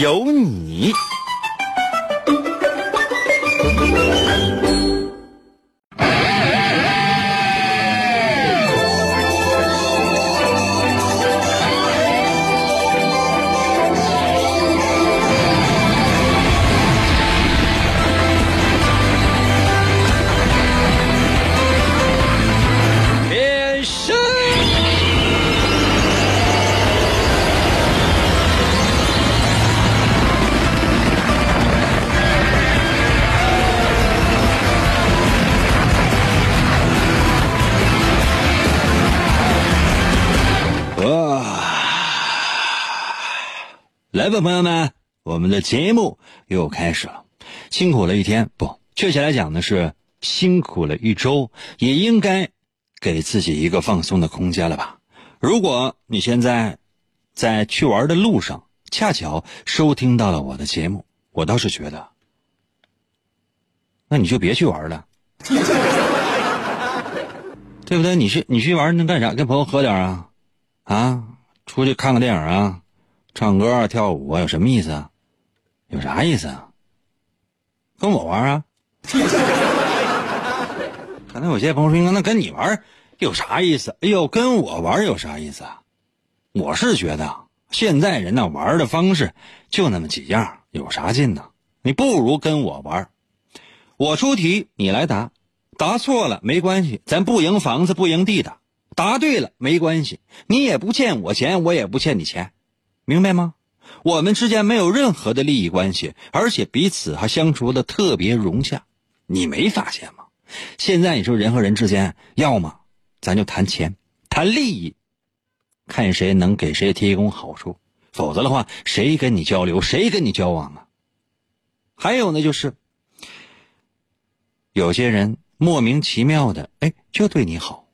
有你。来吧，朋友们，我们的节目又开始了。辛苦了一天，不，确切来讲呢是辛苦了一周，也应该给自己一个放松的空间了吧？如果你现在在去玩的路上，恰巧收听到了我的节目，我倒是觉得，那你就别去玩了，对不对？你去你去玩能干啥？跟朋友喝点啊，啊，出去看个电影啊，唱歌啊，跳舞啊，有什么意思啊？有啥意思啊？跟我玩啊？可能有些朋友说，那跟你玩有啥意思？哎呦，跟我玩有啥意思啊？我是觉得现在人呢玩的方式就那么几样，有啥劲呢？你不如跟我玩，我出题你来答，答错了没关系，咱不赢房子不赢地的；答对了没关系，你也不欠我钱，我也不欠你钱，明白吗？我们之间没有任何的利益关系，而且彼此还相处的特别融洽，你没发现吗？现在你说人和人之间，要么咱就谈钱、谈利益，看谁能给谁提供好处，否则的话，谁跟你交流，谁跟你交往啊？还有呢，就是有些人莫名其妙的，哎，就对你好，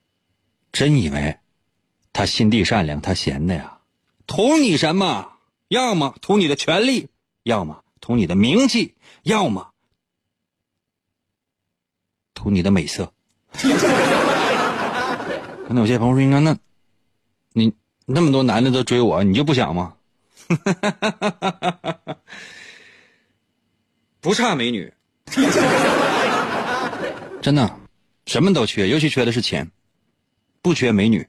真以为他心地善良，他闲的呀？图你什么？要么图你的权利，要么图你的名气，要么图你的美色。那有些朋友说：“应该那，你那么多男的都追我，你就不想吗？” 不差美女，真的，什么都缺，尤其缺的是钱，不缺美女。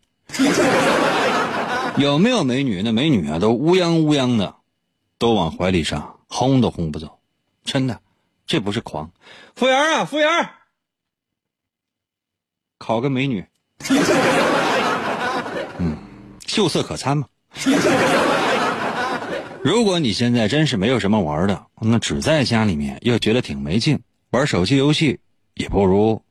有没有美女？那美女啊，都乌泱乌泱的，都往怀里上，轰都轰不走。真的，这不是狂。服务员啊，服务员，考个美女。嗯，秀色可餐嘛。如果你现在真是没有什么玩的，那只在家里面又觉得挺没劲，玩手机游戏也不如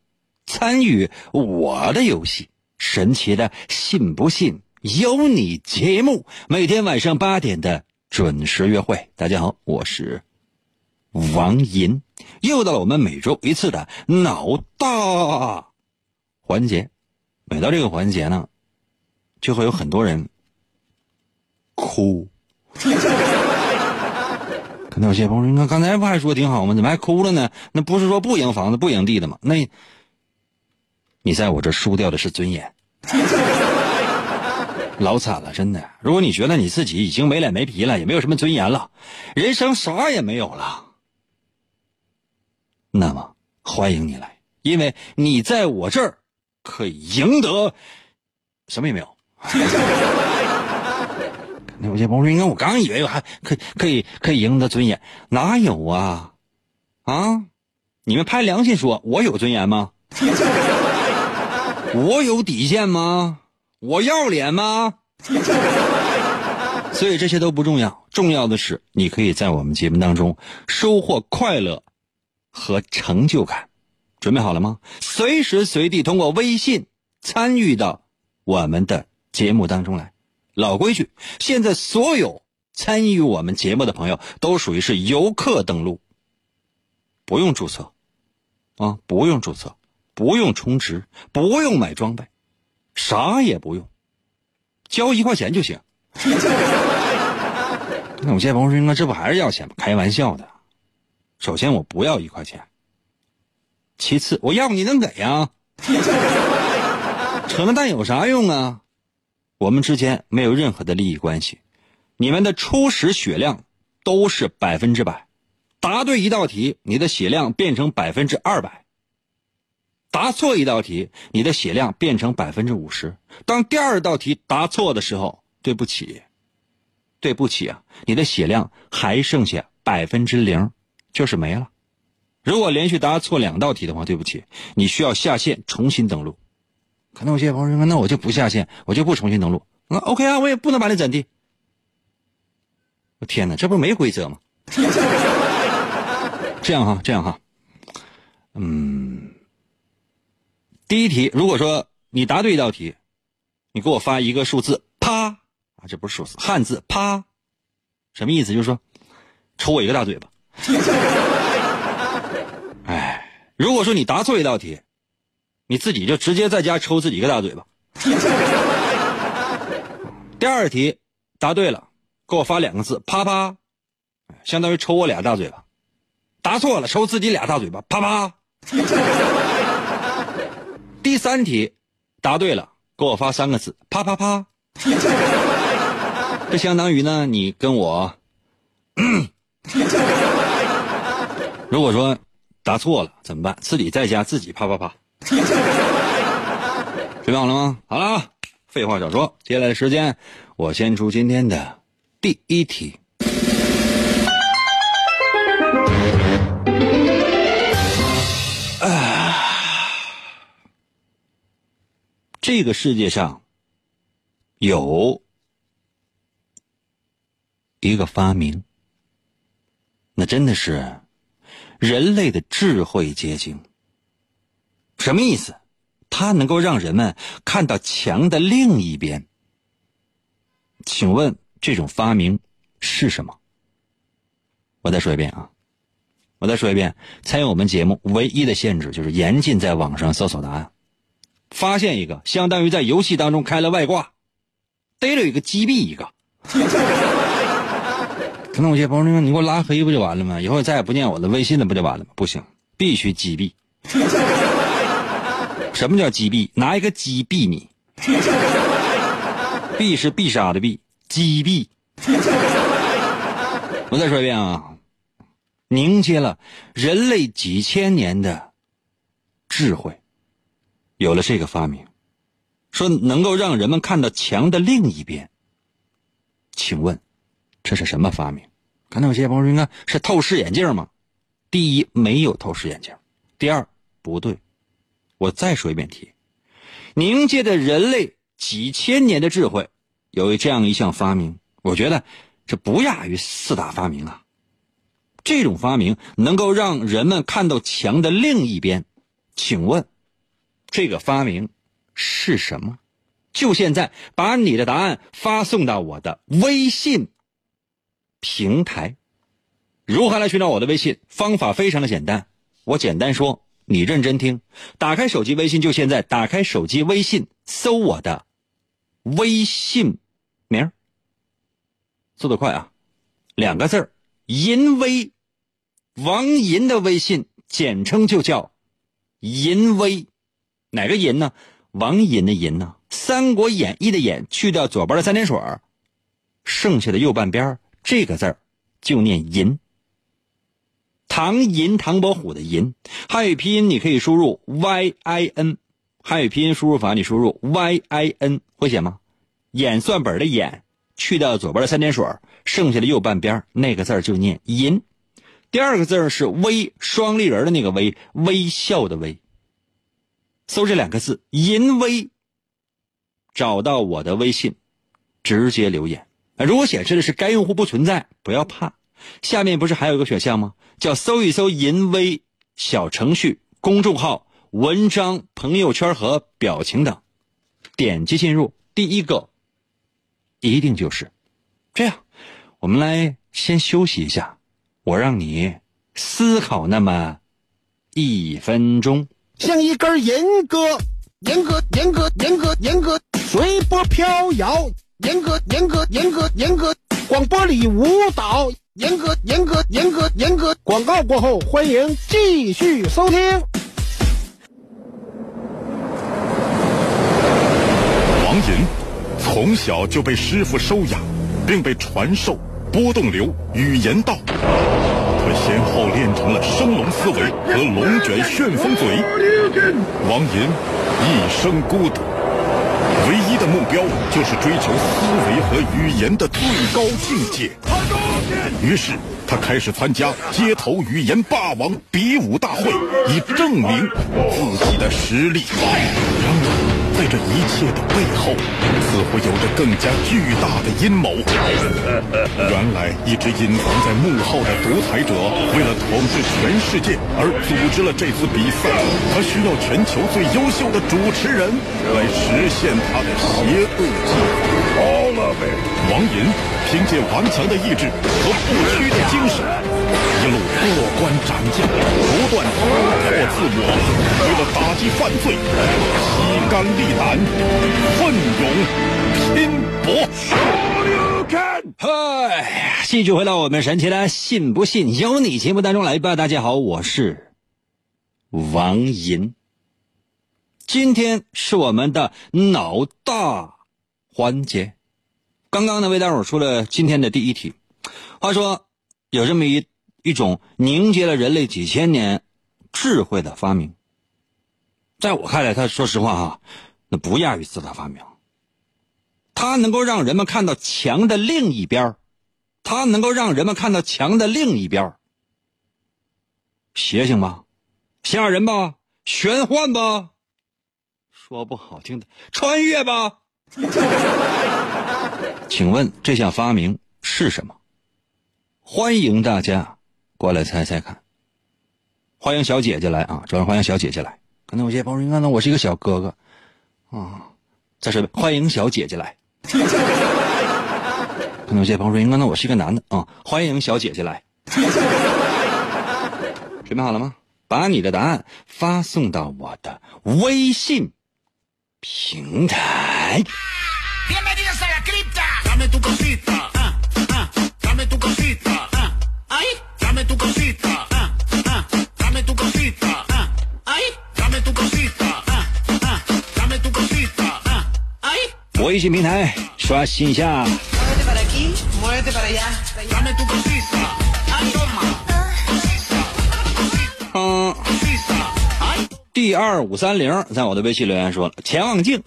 参与我的游戏。神奇的，信不信？有你节目，每天晚上八点的准时约会。大家好，我是王银，又到了我们每周一次的脑大环节。每到这个环节呢，就会有很多人哭。可能有些朋友说：“那刚才不还说挺好吗？怎么还哭了呢？那不是说不赢房子不赢地的吗？那，你在我这输掉的是尊严。”老惨了，真的。如果你觉得你自己已经没脸没皮了，也没有什么尊严了，人生啥也没有了，那么欢迎你来，因为你在我这儿可以赢得什么也没有。那我这朋友说：“应该我刚以为我还可以可以可以赢得尊严，哪有啊？啊，你们拍良心说，我有尊严吗？我有底线吗？”我要脸吗？所以这些都不重要，重要的是你可以在我们节目当中收获快乐和成就感。准备好了吗？随时随地通过微信参与到我们的节目当中来。老规矩，现在所有参与我们节目的朋友都属于是游客登录，不用注册，啊，不用注册，不用充值，不用买装备，啥也不用，交一块钱就行。那我这朋友说，这不还是要钱吗？开玩笑的。首先我不要一块钱，其次我要你能给呀？扯那蛋有啥用啊？我们之间没有任何的利益关系。你们的初始血量都是百分之百，答对一道题，你的血量变成百分之二百；答错一道题，你的血量变成百分之五十。当第二道题答错的时候，对不起，对不起啊，你的血量还剩下百分之零，就是没了。如果连续答错两道题的话，对不起，你需要下线重新登录。可能有些朋友说，那我就不下线，我就不重新登录。那 OK 啊，我也不能把你怎地。我天哪，这不是没规则吗？这样哈，这样哈，嗯，第一题，如果说你答对一道题，你给我发一个数字，啪啊，这不是数字，汉字啪，什么意思？就是说，抽我一个大嘴巴。哎，如果说你答错一道题，你自己就直接在家抽自己一个大嘴巴。第二题答对了。给我发两个字，啪啪，相当于抽我俩大嘴巴。答错了，抽自己俩大嘴巴，啪啪。第三题，答对了，给我发三个字，啪啪啪。这相当于呢，你跟我。如果说答错了怎么办？自己在家自己啪啪啪。准备好了吗？好了啊，废话少说，接下来的时间我先出今天的。第一题，这个世界上有一个发明，那真的是人类的智慧结晶。什么意思？它能够让人们看到墙的另一边。请问？这种发明是什么？我再说一遍啊！我再说一遍，参与我们节目唯一的限制就是严禁在网上搜索答案。发现一个，相当于在游戏当中开了外挂，逮着一个击毙一个。可能有些朋友说：“你给我拉黑不就完了吗？以后再也不念我的微信了不就完了吗？”不行，必须击毙。什么叫击毙？拿一个击毙你。必是必杀的必。击毙！我再说一遍啊，凝结了人类几千年的智慧，有了这个发明，说能够让人们看到墙的另一边。请问，这是什么发明？刚才有些朋友说，应该是透视眼镜吗？第一，没有透视眼镜；第二，不对。我再说一遍题：凝结的人类几千年的智慧。有这样一项发明，我觉得这不亚于四大发明啊。这种发明能够让人们看到墙的另一边，请问这个发明是什么？就现在把你的答案发送到我的微信平台。如何来寻找我的微信？方法非常的简单，我简单说，你认真听。打开手机微信，就现在打开手机微信，搜我的。微信名速度快啊，两个字儿，淫威，王银的微信简称就叫淫威，哪个银呢？王银的银呢？《三国演义》的演去掉左边的三点水剩下的右半边这个字儿就念银。唐寅唐伯虎的寅，汉语拼音你可以输入 y i n。汉语拼音输入法，你输入 y i n 会写吗？演算本的演去掉左边的三点水，剩下的右半边那个字就念银。第二个字是微，双立人的那个微，微笑的微。搜这两个字“淫威”，找到我的微信，直接留言。如果显示的是该用户不存在，不要怕，下面不是还有一个选项吗？叫搜一搜“淫威”小程序、公众号。文章、朋友圈和表情等，点击进入第一个，一定就是这样。我们来先休息一下，我让你思考那么一分钟。像一根银戈，严格严格严格严格，随波飘摇，严格严格严格严格，广播里舞蹈，严格严格严格严格。广告过后，欢迎继续收听。王银从小就被师傅收养，并被传授波动流语言道。他先后练成了升龙思维和龙卷旋风嘴。王银一生孤独，唯一的目标就是追求思维和语言的最高境界。于是他开始参加街头语言霸王比武大会，以证明自己的实力。然而。在这一切的背后，似乎有着更加巨大的阴谋。原来，一直隐藏在幕后的独裁者，为了统治全世界而组织了这次比赛。他需要全球最优秀的主持人来实现他的邪恶计划。王银凭借顽强的意志和不屈的精神。一路过关斩将，不断突破自我，为了打击犯罪，披肝沥胆，奋勇拼搏。嗨，继续回到我们神奇的“信不信由你”节目当中来吧。大家好，我是王银。今天是我们的脑大环节。刚刚呢，为大伙出了今天的第一题。话说，有这么一。一种凝结了人类几千年智慧的发明，在我看来，他说实话哈，那不亚于四大发明。它能够让人们看到墙的另一边它能够让人们看到墙的另一边邪性吧，吓人吧，玄幻吧，说不好听的，穿越吧。请问这项发明是什么？欢迎大家。过来猜猜看，欢迎小姐姐来啊！主要欢迎小姐姐来。可能有些朋友说：“那我是一个小哥哥啊。”再说，欢迎小姐姐来。可能有些朋友说：“那我是一个男的啊。”欢迎小姐姐来。准备好了吗？把你的答案发送到我的微信平台。微信平台刷新一下。嗯，第二五三零在我的微信留言说了：潜望镜，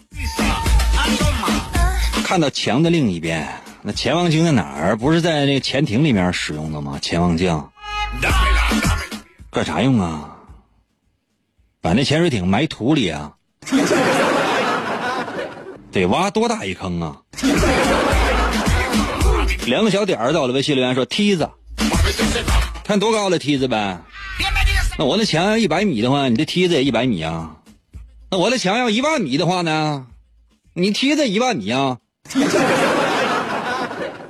看到墙的另一边。那潜望镜在哪儿？不是在那个潜艇里面使用的吗？潜望镜干啥用啊？把那潜水艇埋土里啊？得挖多大一坑啊？两个小点儿到了微信留言说梯子，看多高的梯子呗。那我那墙要一百米的话，你这梯子也一百米啊？那我的墙要一万米的话呢？你梯子一万米啊？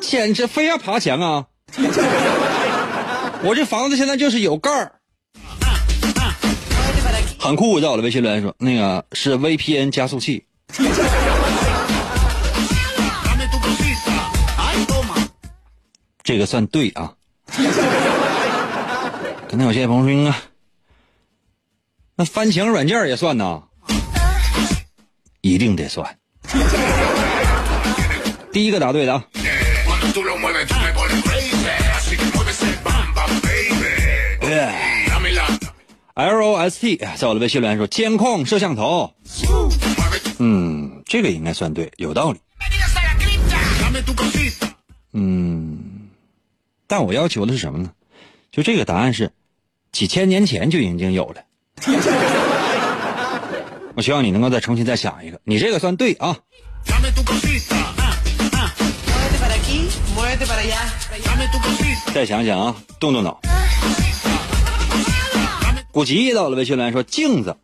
简直非要爬墙啊！我这房子现在就是有盖儿，很酷。在我的微信留言说，那个是 VPN 加速器。这个算对啊，可能有些朋友说，那翻墙软件也算呐，一定得算。第一个答对的啊。L O S T 在我的微信留言说监控摄像头，嗯，这个应该算对，有道理。嗯。但我要求的是什么呢？就这个答案是几千年前就已经有了。我希望你能够再重新再想一个，你这个算对啊。再想想啊，动动脑。古籍到了微信来说镜子，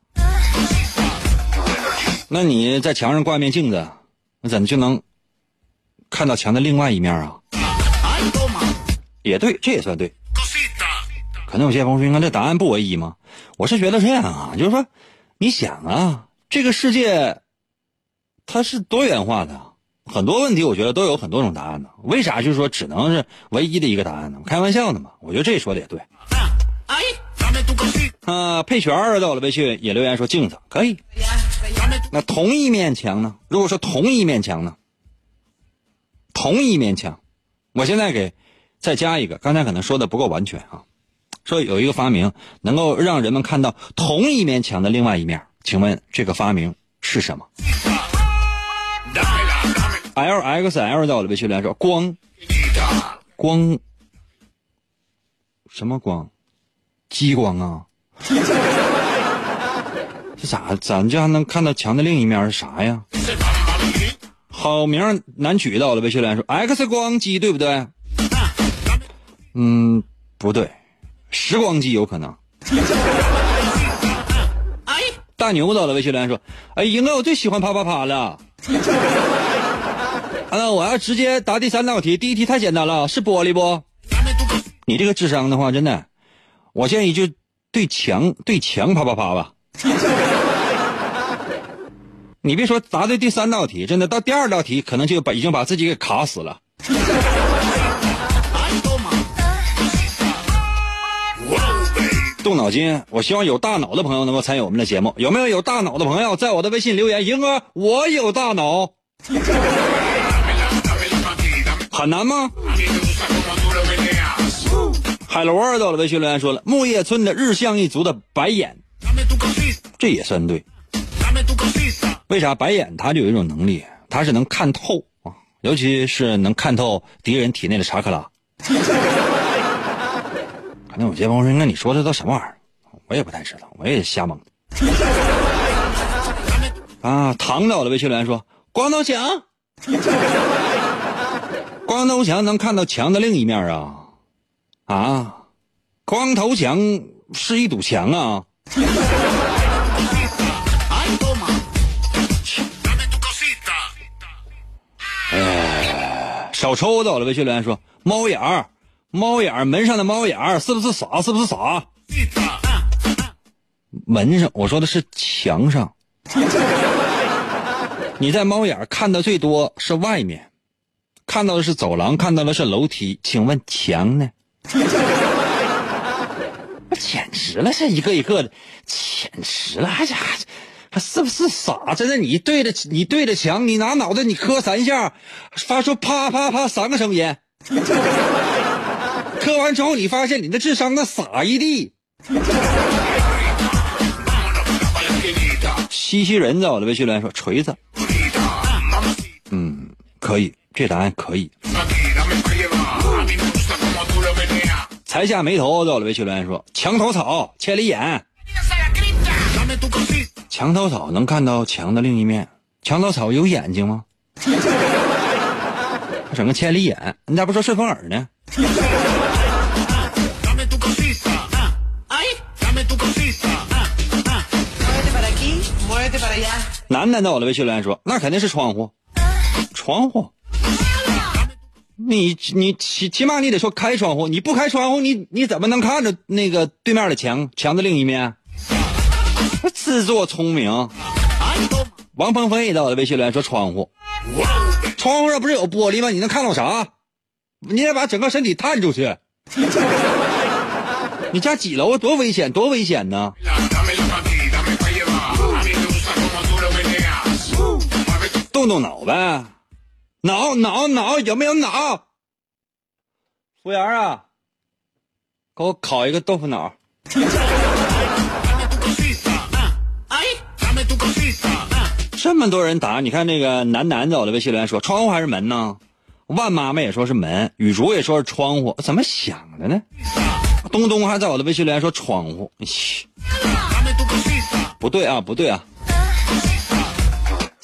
那你在墙上挂一面镜子，那怎么就能看到墙的另外一面啊？也对，这也算对。可能有些朋友说，你看这答案不唯一吗？我是觉得这样啊，就是说，你想啊，这个世界它是多元化的，很多问题我觉得都有很多种答案呢。为啥就是说只能是唯一的一个答案呢？开玩笑的嘛。我觉得这说的也对。啊，佩璇儿到了微信也留言说镜子可以。那同一面墙呢？如果说同一面墙呢？同一面墙，我现在给再加一个，刚才可能说的不够完全啊。说有一个发明能够让人们看到同一面墙的另外一面，请问这个发明是什么？L X L 到了微信留言说光光什么光？激光啊？这咋咱这还能看到墙的另一面是啥呀？好名难取到了，微信留言说 X 光机对不对？嗯，不对，时光机有可能。大牛到了，微信留言说：“哎，英哥，我最喜欢啪啪啪了。啊，我要直接答第三道题，第一题太简单了，是玻璃不？你这个智商的话，真的，我建议就对墙对墙啪啪啪吧。你别说答对第三道题，真的到第二道题可能就把已经把自己给卡死了。动脑筋，我希望有大脑的朋友能够参与我们的节目。有没有有大脑的朋友在我的微信留言？英哥，我有大脑，很难吗？海螺儿到了微信留言说了，木叶村的日向一族的白眼，这也算对。为啥白眼他就有一种能力，他是能看透啊，尤其是能看透敌人体内的查克拉。可能有些朋友说，那你说的都什么玩意儿？我也不太知道，我也瞎蒙。啊，唐导的微信留言说，光头强，光头强能看到墙的另一面啊啊，光头强是一堵墙啊。少抽到了，微信留言说猫眼儿，猫眼儿门上的猫眼儿是不是傻？是不是傻？门上，我说的是墙上。你在猫眼儿看的最多是外面，看到的是走廊，看到的是楼梯，请问墙呢？简直了，这一个一个的，简直了，还家还是不是傻？真的，你对着你对着墙，你拿脑袋你磕三下，发出啪啪啪三个声音，磕完之后你发现你的智商那撒一地。西西人在我的微信留言说锤子，嗯，可以，这答案可以。才下眉头在我的微信留言说墙头草，千里眼。墙头草能看到墙的另一面，墙头草有眼睛吗？整个千里眼，你咋不说顺风耳呢？楠楠在我的微信留言说，那肯定是窗户，窗户。你你起起码你得说开窗户，你不开窗户，你你怎么能看着那个对面的墙，墙的另一面？自作聪明。王鹏飞在我的微信留言说窗户，窗户上不是有玻璃吗？你能看到啥？你得把整个身体探出去。你家几楼啊？多危险，多危险呢！动动脑呗，脑脑脑有没有脑？服务员啊，给我烤一个豆腐脑。这么多人打，你看那个楠楠在我的微信留言说窗户还是门呢？万妈妈也说是门，雨竹也说是窗户，怎么想的呢？东东还在我的微信留言说窗户，不对啊，不对啊。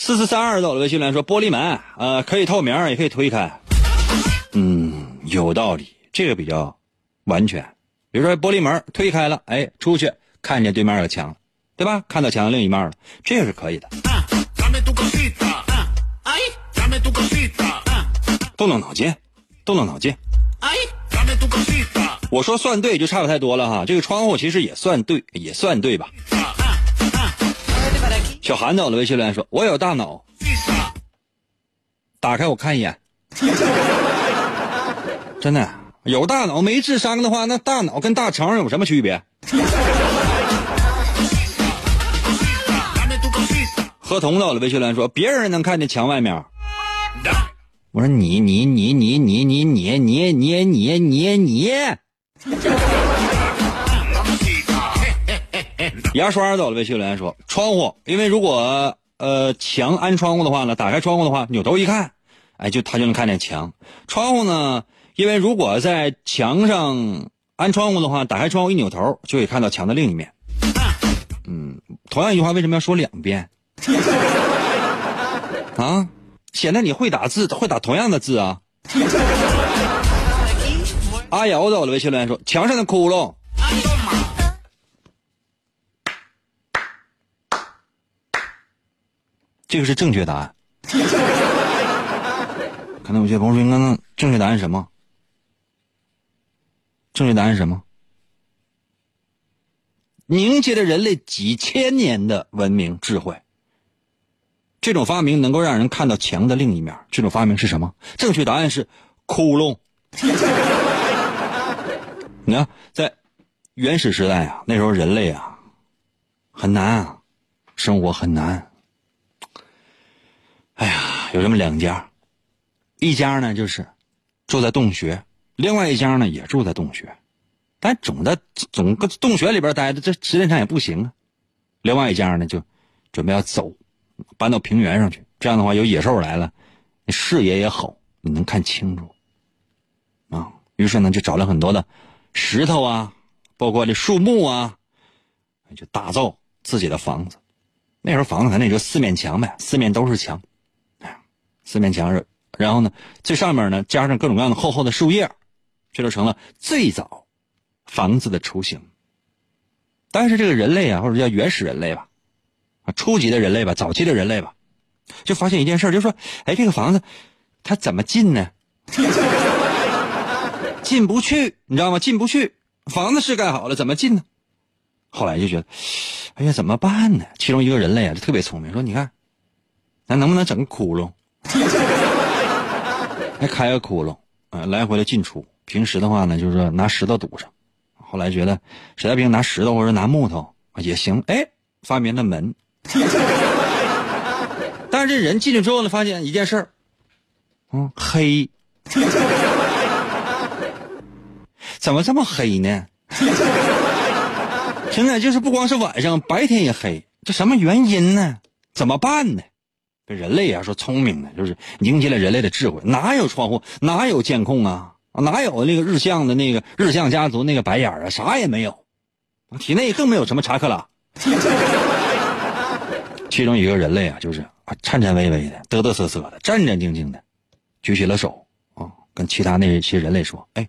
四四三二在我的微信来说玻璃门，呃，可以透明，也可以推开。嗯，有道理，这个比较完全。比如说玻璃门推开了，哎，出去看见对面有墙，对吧？看到墙的另一面了，这个是可以的。动动脑筋，动动脑筋。我说算对就差不太多了哈，这个窗户其实也算对，也算对吧？小韩走了，微信留言说：“我有大脑，打开我看一眼。”真的有大脑没智商的话，那大脑跟大肠有什么区别？何童走了，微信留言说：“别人能看见墙外面。”我说：“你你你你你你你你你你你你。”牙刷走了，微信留言说：“窗户，因为如果呃墙安窗户的话呢，打开窗户的话，扭头一看，哎，就他就能看见墙。窗户呢，因为如果在墙上安窗户的话，打开窗户一扭头，就可以看到墙的另一面。嗯，同样一句话为什么要说两遍？啊，显得你会打字，会打同样的字啊。阿瑶走了，微信留言说：墙上的窟窿。这个是正确答案。可能有些朋友说：“刚刚正确答案是什么？正确答案是什么？凝结了人类几千年的文明智慧。这种发明能够让人看到墙的另一面。这种发明是什么？正确答案是窟窿。你看，在原始时代啊，那时候人类啊很难啊，生活很难。哎呀，有这么两家，一家呢就是住在洞穴，另外一家呢也住在洞穴，但总在总个洞穴里边待着，这时间长也不行啊。另外一家呢就准备要走，搬到平原上去，这样的话有野兽来了，视野也好，你能看清楚啊。于是呢就找了很多的石头啊，包括这树木啊，就打造自己的房子。那时候房子肯定就四面墙呗，四面都是墙。四面墙是，然后呢，最上面呢加上各种各样的厚厚的树叶，这就成了最早房子的雏形。但是这个人类啊，或者叫原始人类吧，啊，初级的人类吧，早期的人类吧，就发现一件事，就说，哎，这个房子它怎么进呢？进不去，你知道吗？进不去，房子是盖好了，怎么进呢？后来就觉得，哎呀，怎么办呢？其中一个人类啊，就特别聪明，说，你看，咱能不能整个窟窿？还开个窟窿，啊，来回的进出。平时的话呢，就是说拿石头堵上。后来觉得实在不行，拿石头或者拿木头也行。哎，发明了门。但是这人进去之后呢，发现一件事儿，嗯，黑。怎么这么黑呢？现在就是不光是晚上，白天也黑，这什么原因呢？怎么办呢？人类啊，说聪明呢，就是凝结了人类的智慧。哪有窗户？哪有监控啊？哪有那个日向的那个日向家族那个白眼啊？啥也没有，体内更没有什么查克拉。其中一个人类啊，就是啊颤颤巍巍的、嘚嘚瑟瑟的、战战兢兢的，举起了手啊，跟其他那些人类说：“哎，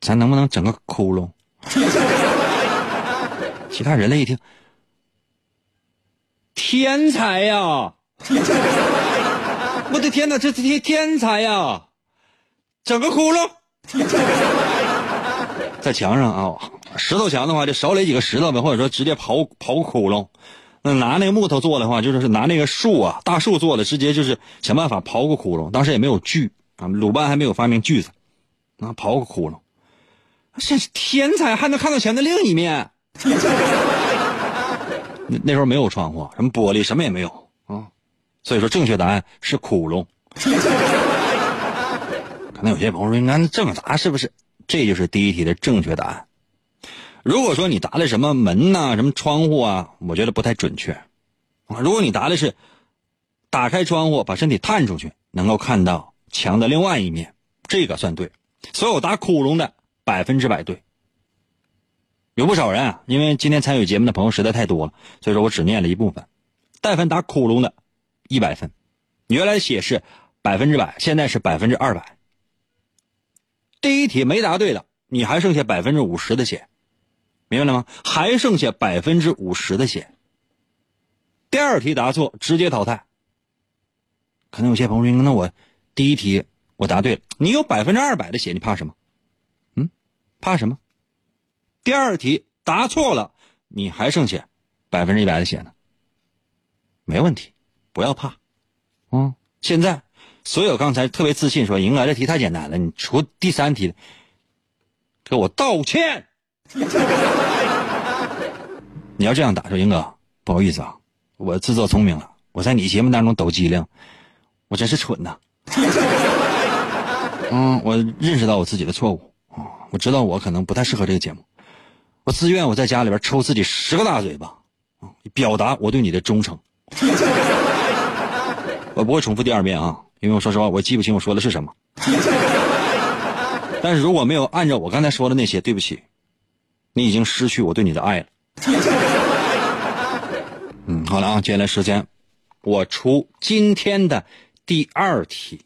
咱能不能整个窟窿？” 其他人类一听。天才呀！我的天哪，这天天才呀！整个窟窿，在墙上啊，石头墙的话，就少垒几个石头呗，或者说直接刨刨个窟窿。那拿那个木头做的话，就是拿那个树啊，大树做的，直接就是想办法刨个窟窿。当时也没有锯啊，鲁班还没有发明锯子，啊，刨个窟窿。这是天才，还能看到墙的另一面。那那时候没有窗户，什么玻璃，什么也没有啊，所以说正确答案是窟窿。可能有些朋友说，应该正答是不是？这就是第一题的正确答案。如果说你答的什么门呐，什么窗户啊，我觉得不太准确啊。如果你答的是打开窗户，把身体探出去，能够看到墙的另外一面，这个算对。所有答窟窿的百分之百对。有不少人啊，因为今天参与节目的朋友实在太多了，所以说我只念了一部分。但凡打窟窿的，一百分。原来写是百分之百，现在是百分之二百。第一题没答对的，你还剩下百分之五十的血，明白了吗？还剩下百分之五十的血。第二题答错，直接淘汰。可能有些朋友说，那我第一题我答对了，你有百分之二百的血，你怕什么？嗯怕什么？第二题答错了，你还剩下百分之一百的血呢。没问题，不要怕。嗯，现在所有刚才特别自信说赢了这题太简单了，你出第三题，给我道歉。你要这样打说，英哥，不好意思啊，我自作聪明了，我在你节目当中抖机灵，我真是蠢呐。嗯，我认识到我自己的错误啊，我知道我可能不太适合这个节目，我自愿我在家里边抽自己十个大嘴巴啊，表达我对你的忠诚。我不会重复第二遍啊，因为我说实话，我记不清我说的是什么。但是如果没有按照我刚才说的那些，对不起，你已经失去我对你的爱了。嗯，好了啊，接下来时间，我出今天的第二题。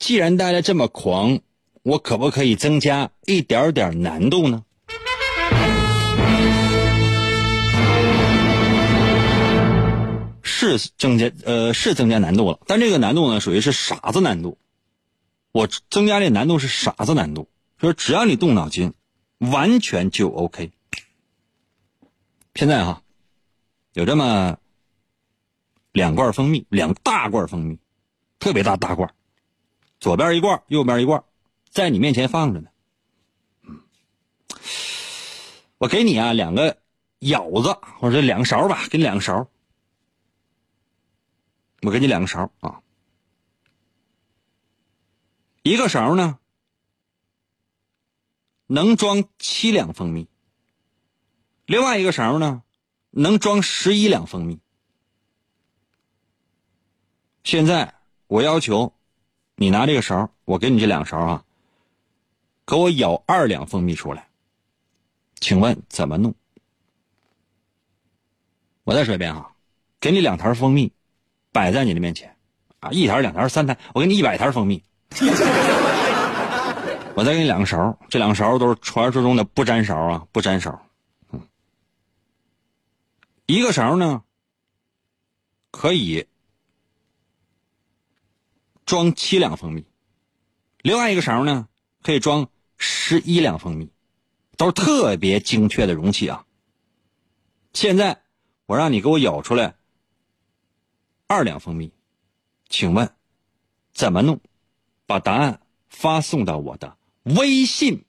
既然大家这么狂，我可不可以增加一点点难度呢？是增加呃是增加难度了，但这个难度呢属于是傻子难度。我增加这难度是傻子难度，说只要你动脑筋，完全就 OK。现在哈，有这么两罐蜂蜜，两大罐蜂蜜，特别大大罐。左边一罐，右边一罐，在你面前放着呢。我给你啊两个舀子，或者两个勺吧，给你两个勺。我给你两个勺啊，一个勺呢能装七两蜂蜜，另外一个勺呢能装十一两蜂蜜。现在我要求。你拿这个勺，我给你这两勺啊，给我舀二两蜂蜜出来。请问怎么弄？我再说一遍哈，给你两坛蜂蜜，摆在你的面前，啊，一坛、两坛、三坛，我给你一百坛蜂蜜。我再给你两个勺，这两个勺都是传说中的不粘勺啊，不粘勺。嗯，一个勺呢，可以。装七两蜂蜜，另外一个勺呢可以装十一两蜂蜜，都是特别精确的容器啊。现在我让你给我舀出来二两蜂蜜，请问怎么弄？把答案发送到我的微信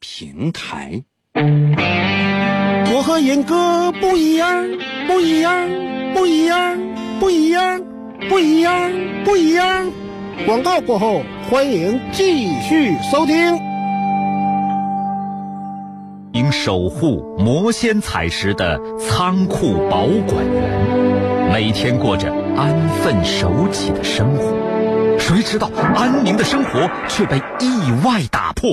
平台。我和严哥不一样，不一样，不一样，不一样，不一样，不一样。广告过后，欢迎继续收听。应守护魔仙采石的仓库保管员，每天过着安分守己的生活。谁知道安宁的生活却被意外打破？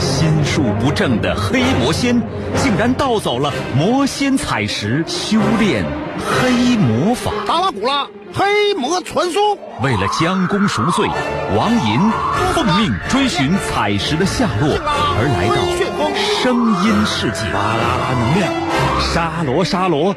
心术不正的黑魔仙竟然盗走了魔仙彩石，修炼黑魔法。达拉古拉。黑魔传送，为了将功赎罪，王银奉命追寻彩石的下落，而来到声音世界。巴啦啦能量，沙罗沙罗，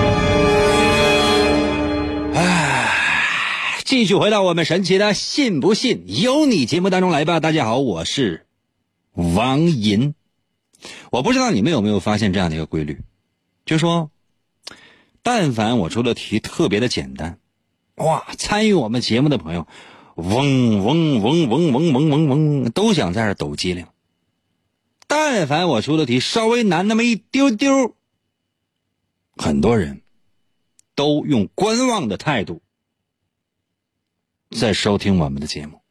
继续回到我们神奇的“信不信由你”节目当中来吧。大家好，我是王银。我不知道你们有没有发现这样的一个规律，就说。但凡我出的题特别的简单，哇！参与我们节目的朋友，嗡嗡嗡嗡嗡嗡嗡嗡，都想在这抖机灵。但凡我出的题稍微难那么一丢丢，很多人都用观望的态度在收听我们的节目。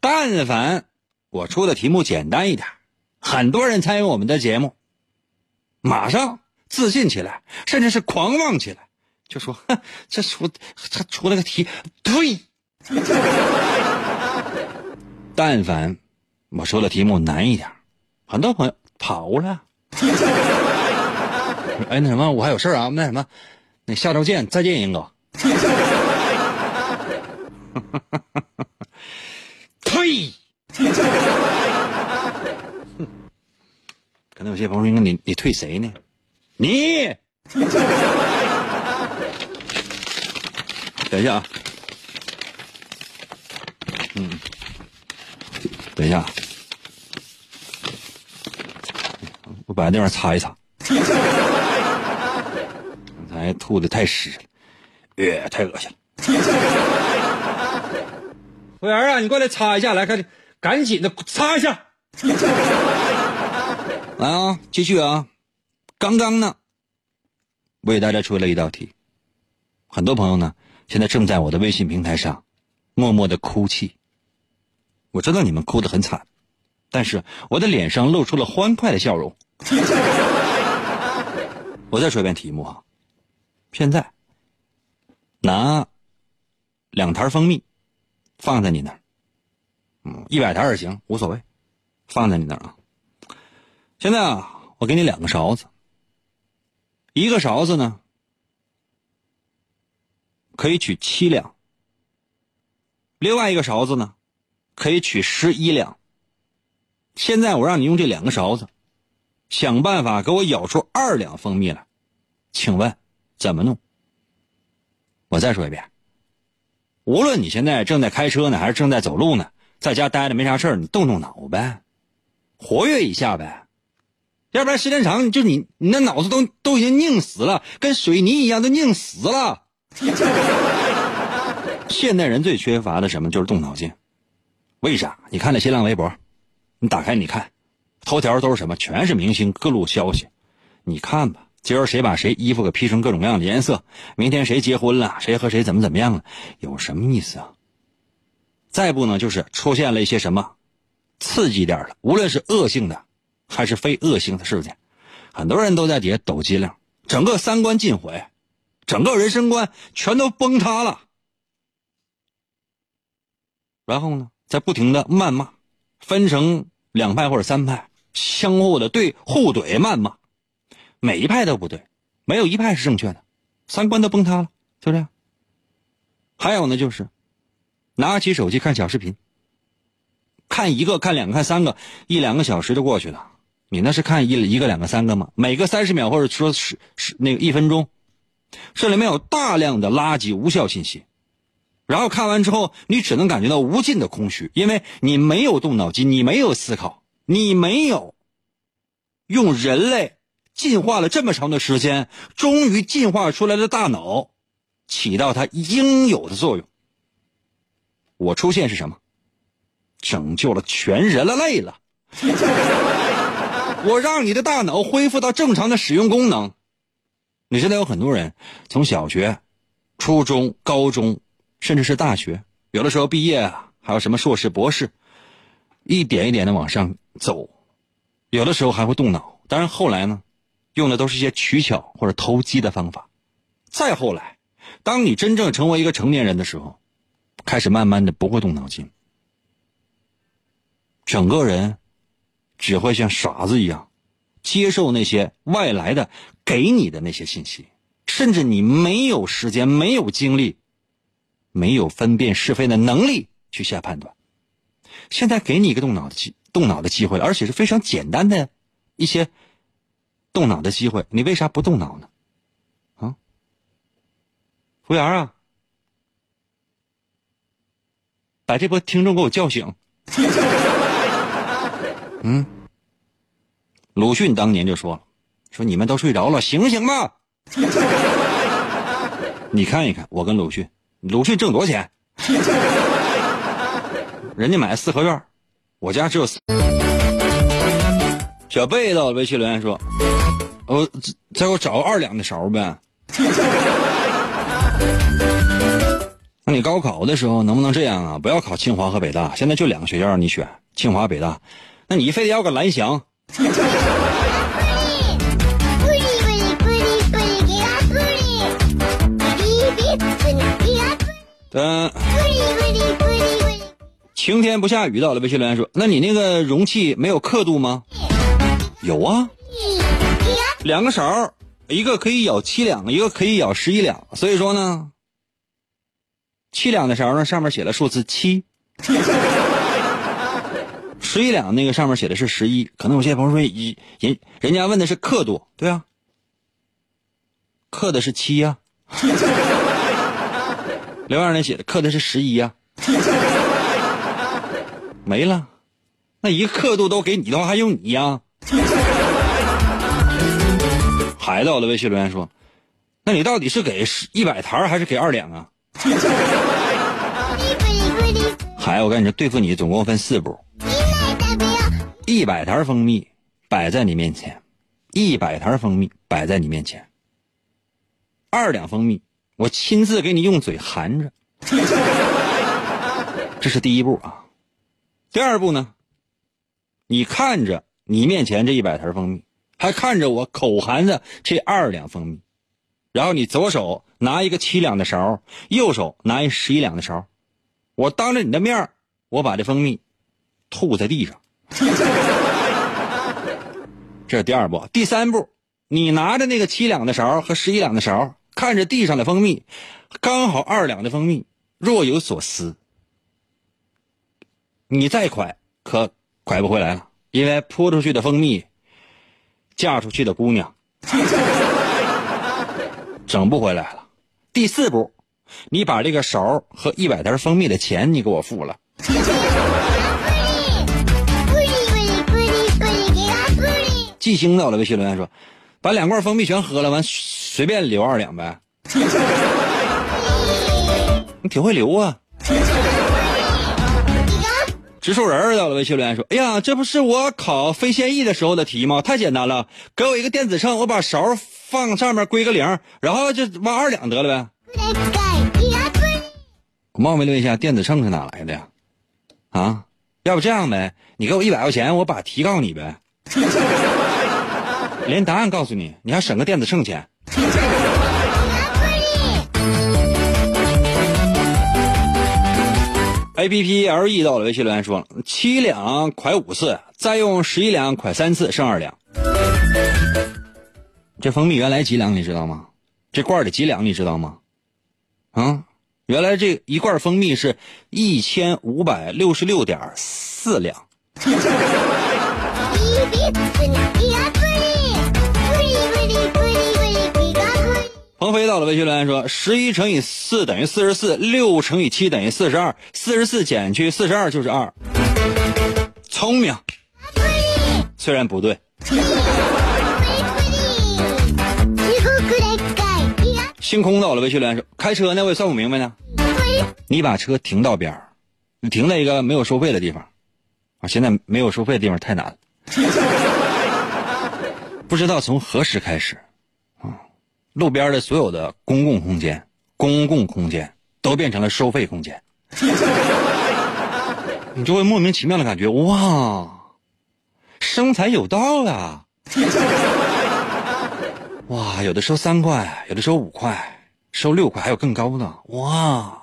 但凡我出的题目简单一点，很多人参与我们的节目，马上。自信起来，甚至是狂妄起来，就说：“哼这出他出了个题，对。”但凡我说的题目难一点，很多朋友跑了。哎，那什么，我还有事啊，那什么，那下周见，再见，英哥。退。可能有些朋友说：“你你退谁呢？你。”等一下啊，嗯，等一下，我把那地方擦一擦。刚才吐的太湿了，呃，太恶心了。服务员啊，你过来擦一下，来，赶紧赶紧的擦一下。来啊，继续啊！刚刚呢，为大家出了一道题，很多朋友呢。现在正在我的微信平台上，默默的哭泣。我知道你们哭得很惨，但是我的脸上露出了欢快的笑容。我再说一遍题目啊，现在拿两坛蜂蜜放在你那儿，嗯，一百坛也行，无所谓，放在你那儿啊。现在啊，我给你两个勺子，一个勺子呢。可以取七两，另外一个勺子呢，可以取十一两。现在我让你用这两个勺子，想办法给我舀出二两蜂蜜来，请问怎么弄？我再说一遍，无论你现在正在开车呢，还是正在走路呢，在家待着没啥事你动动脑呗，活跃一下呗，要不然时间长，就你你那脑子都都已经拧死了，跟水泥一样都拧死了。现代人最缺乏的什么？就是动脑筋。为啥？你看那新浪微博，你打开你看，头条都是什么？全是明星各路消息。你看吧，今儿谁把谁衣服给 P 成各种各样的颜色？明天谁结婚了？谁和谁怎么怎么样了？有什么意思啊？再不呢，就是出现了一些什么刺激点的，无论是恶性的还是非恶性的事件，很多人都在底下抖机灵，整个三观尽毁。整个人生观全都崩塌了，然后呢，在不停的谩骂，分成两派或者三派，相互的对互怼谩骂，每一派都不对，没有一派是正确的，三观都崩塌了，就这样。还有呢，就是拿起手机看小视频，看一个、看两个、看三个，一两个小时就过去了。你那是看一一个、两个、三个吗？每个三十秒或者说是是那个一分钟。这里面有大量的垃圾无效信息，然后看完之后，你只能感觉到无尽的空虚，因为你没有动脑筋，你没有思考，你没有用人类进化了这么长的时间，终于进化出来的大脑起到它应有的作用。我出现是什么？拯救了全人类了！我让你的大脑恢复到正常的使用功能。你现在有很多人从小学、初中、高中，甚至是大学，有的时候毕业啊，还有什么硕士、博士，一点一点的往上走，有的时候还会动脑。当然后来呢，用的都是一些取巧或者投机的方法。再后来，当你真正成为一个成年人的时候，开始慢慢的不会动脑筋，整个人只会像傻子一样。接受那些外来的给你的那些信息，甚至你没有时间、没有精力、没有分辨是非的能力去下判断。现在给你一个动脑的机动脑的机会了，而且是非常简单的一些动脑的机会，你为啥不动脑呢？啊，服务员啊，把这波听众给我叫醒。嗯。鲁迅当年就说了：“说你们都睡着了，醒醒吧！你看一看，我跟鲁迅，鲁迅挣多少钱？人家买四合院，我家只有。小贝到微信留言说：‘我再给我找个二两的勺呗。’那你高考的时候能不能这样啊？不要考清华和北大，现在就两个学校让你选，清华、北大。那你非得要个蓝翔？” 嗯，晴天不下雨到了。微信留言说：“那你那个容器没有刻度吗？”有啊，两个勺，一个可以舀七两，一个可以舀十一两。所以说呢，七两的勺呢上面写了数字七，十一两那个上面写的是十一。可能有些朋友说，一人人家问的是刻度，对啊，刻的是七呀。刘二那写的刻的是十一呀，没了。那一刻度都给你的话，还用你呀？孩子，我的微信留言说：“那你到底是给一百台还是给二两啊？”孩子，我跟你说，对付你总共分四步：一百台蜂蜜摆在你面前，一百台蜂蜜摆在你面前，二两蜂蜜我亲自给你用嘴含着，这是第一步啊。第二步呢？你看着你面前这一百坛蜂蜜，还看着我口含着这二两蜂蜜，然后你左手拿一个七两的勺，右手拿一十一两的勺，我当着你的面我把这蜂蜜吐在地上。这是第二步，第三步，你拿着那个七两的勺和十一两的勺，看着地上的蜂蜜，刚好二两的蜂蜜，若有所思，你再快可。拐不回来了，因为泼出去的蜂蜜，嫁出去的姑娘，整不回来了。第四步，你把这个勺和一百袋蜂蜜的钱，你给我付了。记星到了，微信留言说：“把两罐蜂蜜全喝了，完随便留二两呗。”你挺会留啊。植树人到了，微信留言说：“哎呀，这不是我考非现役的时候的题吗？太简单了，给我一个电子秤，我把勺放上面归个零，然后就挖二两得了呗。”我冒昧问一下，电子秤是哪来的呀？啊，要不这样呗，你给我一百块钱，我把题告诉你呗，连答案告诉你，你还省个电子秤钱。A P P L E 到了，微信留言说七两快五次，再用十一两快三次，剩二两。这蜂蜜原来几两你知道吗？这罐里几两你知道吗？啊，原来这一罐蜂蜜是一千五百六十六点四两。到了，微信留言说：十一乘以四等于四十四，六乘以七等于四十二，四十四减去四十二就是二。聪明，虽然不对。星空到了，微信留言说：开车呢，我也算不明白呢。你把车停到边儿，你停在一个没有收费的地方啊！现在没有收费的地方太难了，不知道从何时开始。路边的所有的公共空间，公共空间都变成了收费空间，你就会莫名其妙的感觉哇，生财有道啊！哇，有的收三块，有的收五块，收六块，还有更高的哇！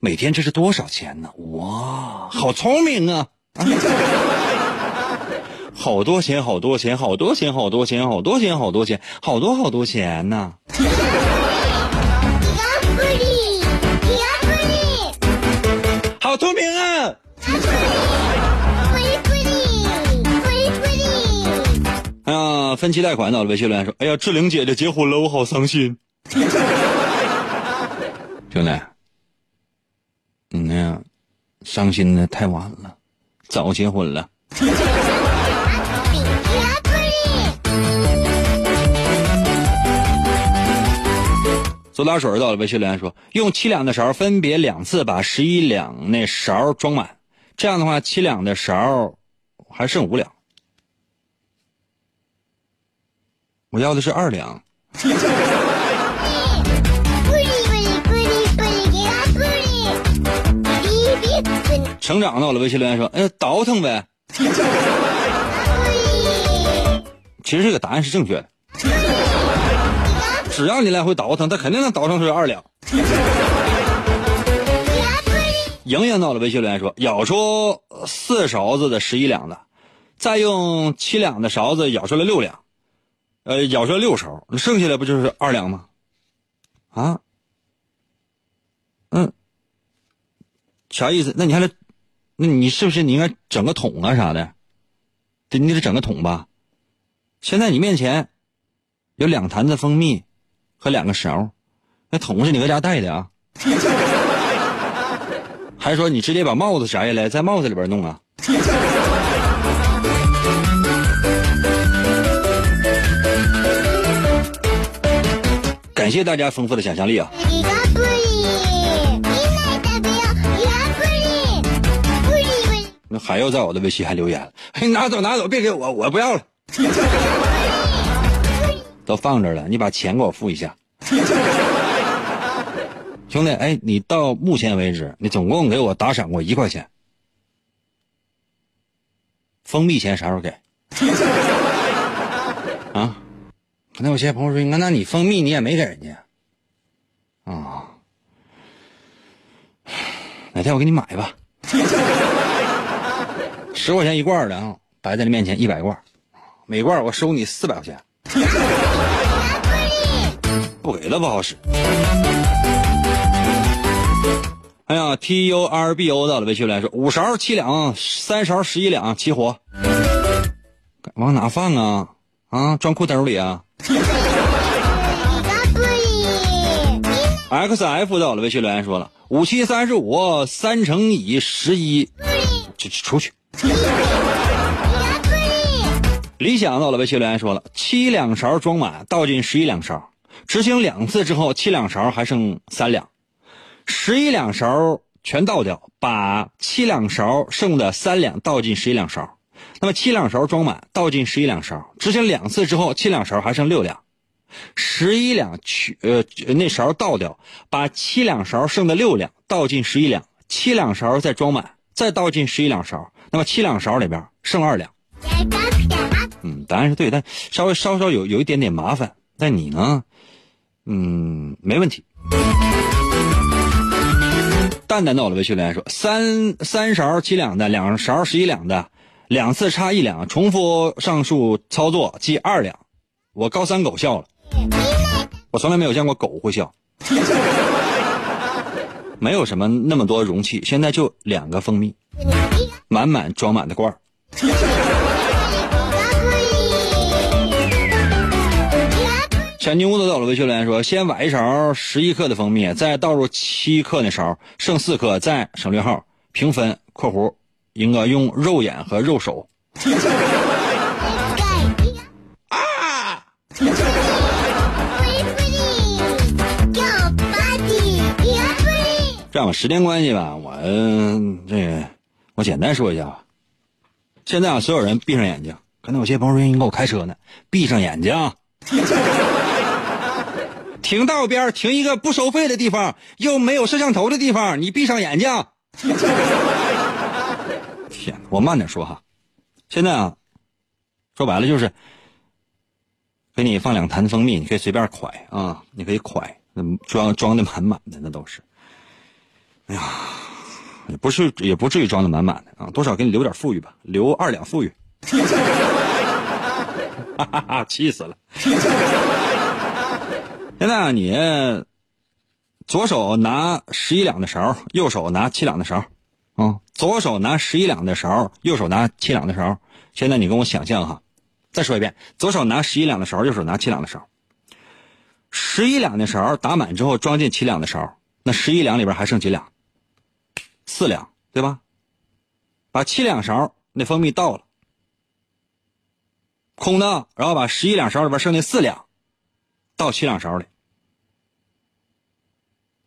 每天这是多少钱呢？哇，好聪明啊！好多钱，好多钱，好多钱，好多钱，好多钱，好多钱，好多好多钱呢！好聪明啊！哎呀，分期贷款到了，微信留言说：“哎呀，志玲姐姐结婚了，我好伤心。”兄弟，你那样伤心的太晚了，早结婚了。苏打水到了，微信留言说：“用七两的勺分别两次把十一两那勺装满，这样的话七两的勺还剩五两。我要的是二两。”成长到了，微信留言说：“哎呀，倒腾呗。”其实这个答案是正确的。只要你来回倒腾，他肯定能倒腾出二两。莹莹到了微信留言说：舀出四勺子的十一两的，再用七两的勺子舀出来六两，呃，舀出来六勺，那剩下的不就是二两吗？啊，嗯，啥意思？那你还得，那你是不是你应该整个桶啊啥的？得你得整个桶吧？现在你面前有两坛子蜂蜜和两个勺，那桶是你搁家带的啊？还是说你直接把帽子摘下来，在帽子里边弄啊？感谢大家丰富的想象力啊！那还要在我的微信还留言，嘿，拿走拿走，别给我，我不要了。都放这了，你把钱给我付一下。兄弟，哎，你到目前为止，你总共给我打赏过一块钱。封闭钱啥时候给？啊？那有些朋友说，那那你蜂蜜你也没给人家啊？哪天我给你买吧，十块钱一罐的啊，摆在你面前一百罐，每罐我收你四百块钱，不给了不好使。哎呀，T U R B O 到了微信来说，五勺七两，三勺十一两，齐活。往哪放啊？啊，装裤兜里啊？X F 到了微信留言说了，五七三十五，三乘以十一，就出去。理想到了微信留言说了，七两勺装满，倒进十一两勺，执行两次之后，七两勺还剩三两。十一两勺全倒掉，把七两勺剩的三两倒进十一两勺。那么七两勺装满，倒进十一两勺，执行两次之后，七两勺还剩六两。十一两取呃那勺倒掉，把七两勺剩的六两倒进十一两，七两勺再装满，再倒进十一两勺。那么七两勺里边剩二两。嗯，答案是对，但稍微稍稍有有一点点麻烦。但你呢？嗯，没问题。蛋蛋到了微信留言说：三三勺七两的，两勺十一两的，两次差一两，重复上述操作记二两。我高三狗笑了，我从来没有见过狗会笑。没有什么那么多容器，现在就两个蜂蜜，满满装满的罐儿。小妞子到了微信留言说：先崴一勺十一克的蜂蜜，再倒入七克那勺，剩四克，再省略号平分（括弧应该用肉眼和肉手）。啊！这样吧，时间关系吧，我这我简单说一下吧。现在啊，所有人闭上眼睛。可能有些朋友说：“你给我开车呢，闭上眼睛。”停道边，停一个不收费的地方，又没有摄像头的地方，你闭上眼睛。天，我慢点说哈。现在啊，说白了就是给你放两坛蜂蜜，你可以随便蒯啊，你可以蒯，装装的满满的那都是。哎呀，也不是也不至于装的满满的啊，多少给你留点富裕吧，留二两富裕。哈哈哈，气死了。现在你左手拿十一两的勺，右手拿七两的勺，啊，左手拿十一两的勺，右手拿七两的勺。现在你跟我想象哈，再说一遍，左手拿十一两的勺，右手拿七两的勺。十一两的勺打满之后装进七两的勺，那十一两里边还剩几两？四两，对吧？把七两勺那蜂蜜倒了，空的，然后把十一两勺里边剩那四两。倒七两勺里，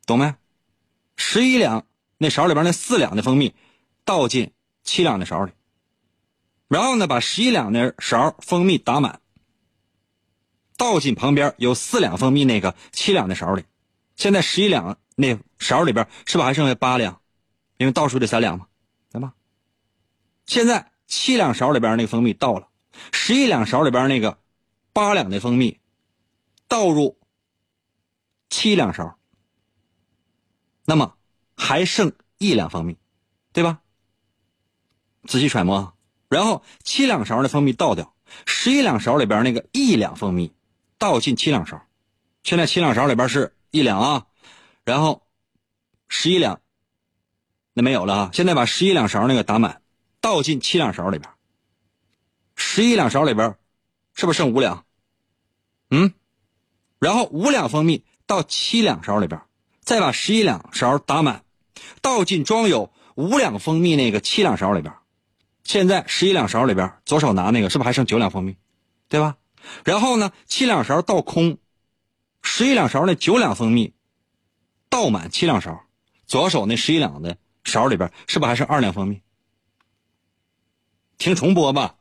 懂没？十一两那勺里边那四两的蜂蜜，倒进七两的勺里，然后呢，把十一两的勺蜂蜜打满，倒进旁边有四两蜂蜜那个七两的勺里。现在十一两那勺里边是不还剩下八两？因为倒出这三两嘛，对吧？现在七两勺里边那个蜂蜜倒了，十一两勺里边那个八两的蜂蜜。倒入七两勺，那么还剩一两蜂蜜，对吧？仔细揣摩，然后七两勺的蜂蜜倒掉，十一两勺里边那个一两蜂蜜倒进七两勺。现在七两勺里边是一两啊，然后十一两那没有了啊。现在把十一两勺那个打满，倒进七两勺里边。十一两勺里边是不是剩五两？嗯，然后五两蜂蜜到七两勺里边，再把十一两勺打满，倒进装有五两蜂蜜那个七两勺里边。现在十一两勺里边，左手拿那个是不是还剩九两蜂蜜？对吧？然后呢，七两勺倒空，十一两勺那九两蜂蜜倒满七两勺，左手那十一两的勺里边是不是还剩二两蜂蜜？听重播吧。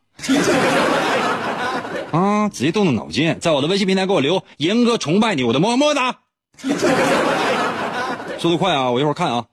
啊，直接动动脑筋，在我的微信平台给我留“严哥崇拜你”，我的么么哒。速度快啊！我一会儿看啊。